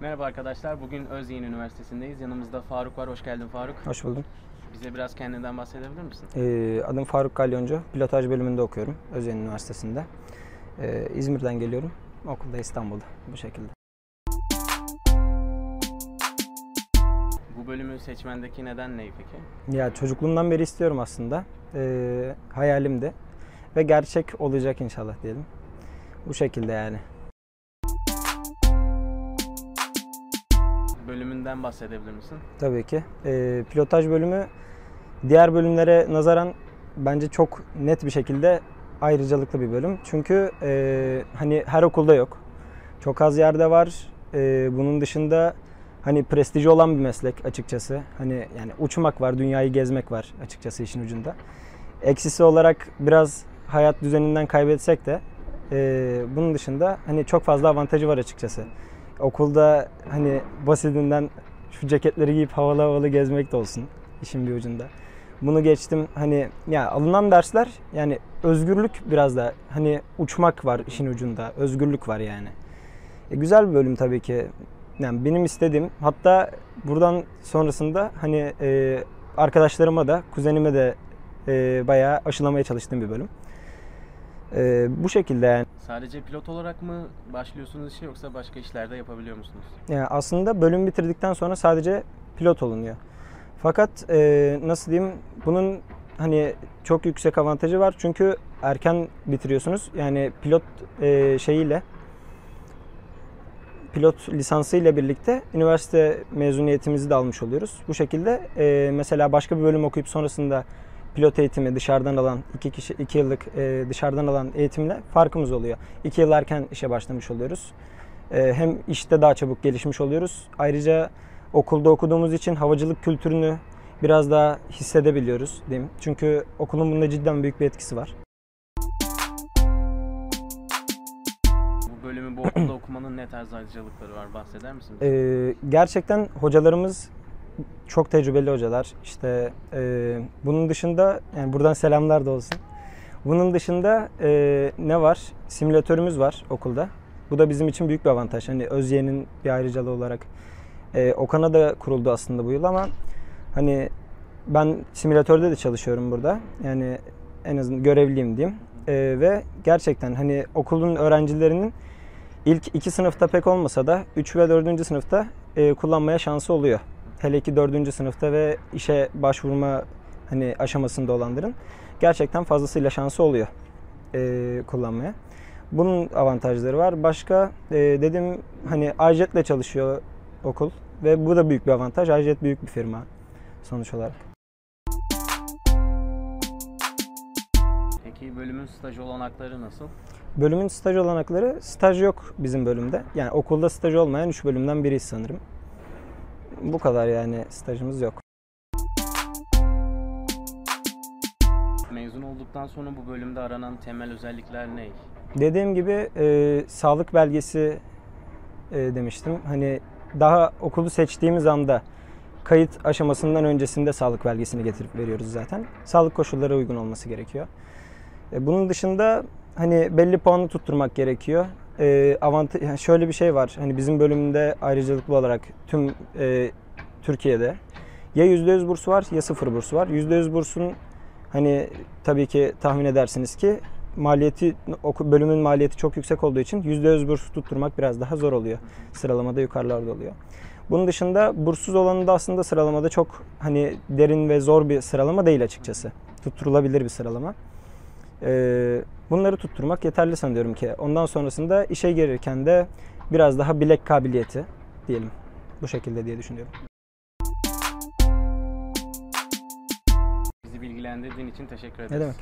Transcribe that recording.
Merhaba arkadaşlar. Bugün Özyeğin Üniversitesi'ndeyiz. Yanımızda Faruk var. Hoş geldin Faruk. Hoş buldum. Bize biraz kendinden bahsedebilir misin? Ee, adım Faruk Galyoncu. Pilotaj bölümünde okuyorum Özyeğin Üniversitesi'nde. Ee, İzmir'den geliyorum. Okulda İstanbul'da bu şekilde. Bu bölümü seçmendeki neden ne peki? Ya çocukluğumdan beri istiyorum aslında. Ee, hayalimdi. Ve gerçek olacak inşallah diyelim. Bu şekilde yani. Bölümünden bahsedebilir misin? Tabii ki. Ee, pilotaj bölümü diğer bölümlere nazaran bence çok net bir şekilde ayrıcalıklı bir bölüm. Çünkü e, hani her okulda yok. Çok az yerde var. E, bunun dışında hani prestiji olan bir meslek açıkçası. Hani yani uçmak var, dünyayı gezmek var açıkçası işin ucunda. Eksisi olarak biraz hayat düzeninden kaybetsek de e, bunun dışında hani çok fazla avantajı var açıkçası. Okulda hani basitinden şu ceketleri giyip havalı havalı gezmek de olsun işin bir ucunda. Bunu geçtim hani ya alınan dersler yani özgürlük biraz da hani uçmak var işin ucunda. Özgürlük var yani. E, güzel bir bölüm tabii ki. Yani benim istediğim hatta buradan sonrasında hani e, arkadaşlarıma da kuzenime de e, bayağı aşılamaya çalıştığım bir bölüm. E, bu şekilde yani. Sadece pilot olarak mı başlıyorsunuz işe yoksa başka işlerde yapabiliyor musunuz? Yani aslında bölüm bitirdikten sonra sadece pilot olunuyor. Fakat e, nasıl diyeyim bunun hani çok yüksek avantajı var çünkü erken bitiriyorsunuz. Yani pilot e, şeyiyle pilot lisansıyla birlikte üniversite mezuniyetimizi de almış oluyoruz. Bu şekilde e, mesela başka bir bölüm okuyup sonrasında pilot eğitimi dışarıdan alan iki kişi iki yıllık e, dışarıdan alan eğitimle farkımız oluyor. İki yıl erken işe başlamış oluyoruz. E, hem işte daha çabuk gelişmiş oluyoruz. Ayrıca okulda okuduğumuz için havacılık kültürünü biraz daha hissedebiliyoruz diyeyim. Çünkü okulun bunda cidden büyük bir etkisi var. Ne tarz ayrıcalıkları var bahseder misin? bize? Ee, gerçekten hocalarımız çok tecrübeli hocalar. İşte e, bunun dışında yani buradan selamlar da olsun. Bunun dışında e, ne var? Simülatörümüz var okulda. Bu da bizim için büyük bir avantaj. Hani Özyeğin'in bir ayrıcalığı olarak. E, Okan'a da kuruldu aslında bu yıl ama hani ben simülatörde de çalışıyorum burada. Yani en azından görevliyim diyeyim. E, ve gerçekten hani okulun öğrencilerinin ilk iki sınıfta pek olmasa da 3 ve 4. sınıfta e, kullanmaya şansı oluyor. Hele ki 4. sınıfta ve işe başvurma hani aşamasında olanların gerçekten fazlasıyla şansı oluyor e, kullanmaya. Bunun avantajları var. Başka e, dedim hani Ajet'le çalışıyor okul ve bu da büyük bir avantaj. Ajet büyük bir firma sonuç olarak. Bölümün staj olanakları nasıl? Bölümün staj olanakları staj yok bizim bölümde. Yani okulda staj olmayan 3 bölümden biriyiz sanırım. Bu kadar yani stajımız yok. Mezun olduktan sonra bu bölümde aranan temel özellikler ne? Dediğim gibi e, sağlık belgesi e, demiştim. Hani daha okulu seçtiğimiz anda kayıt aşamasından öncesinde sağlık belgesini getirip veriyoruz zaten. Sağlık koşulları uygun olması gerekiyor. E, bunun dışında hani belli puanı tutturmak gerekiyor. E, avantaj yani şöyle bir şey var. Hani bizim bölümde ayrıcalıklı olarak tüm e, Türkiye'de ya %100 bursu var ya sıfır bursu var. %100 bursun hani tabii ki tahmin edersiniz ki maliyeti bölümün maliyeti çok yüksek olduğu için %100 burs tutturmak biraz daha zor oluyor. Sıralamada yukarılarda oluyor. Bunun dışında burssuz olanı da aslında sıralamada çok hani derin ve zor bir sıralama değil açıkçası. Tutturulabilir bir sıralama. Ee, bunları tutturmak yeterli sanıyorum ki. Ondan sonrasında işe girirken de biraz daha bilek kabiliyeti diyelim. Bu şekilde diye düşünüyorum. Bizi bilgilendirdiğin için teşekkür ederiz. Ne demek?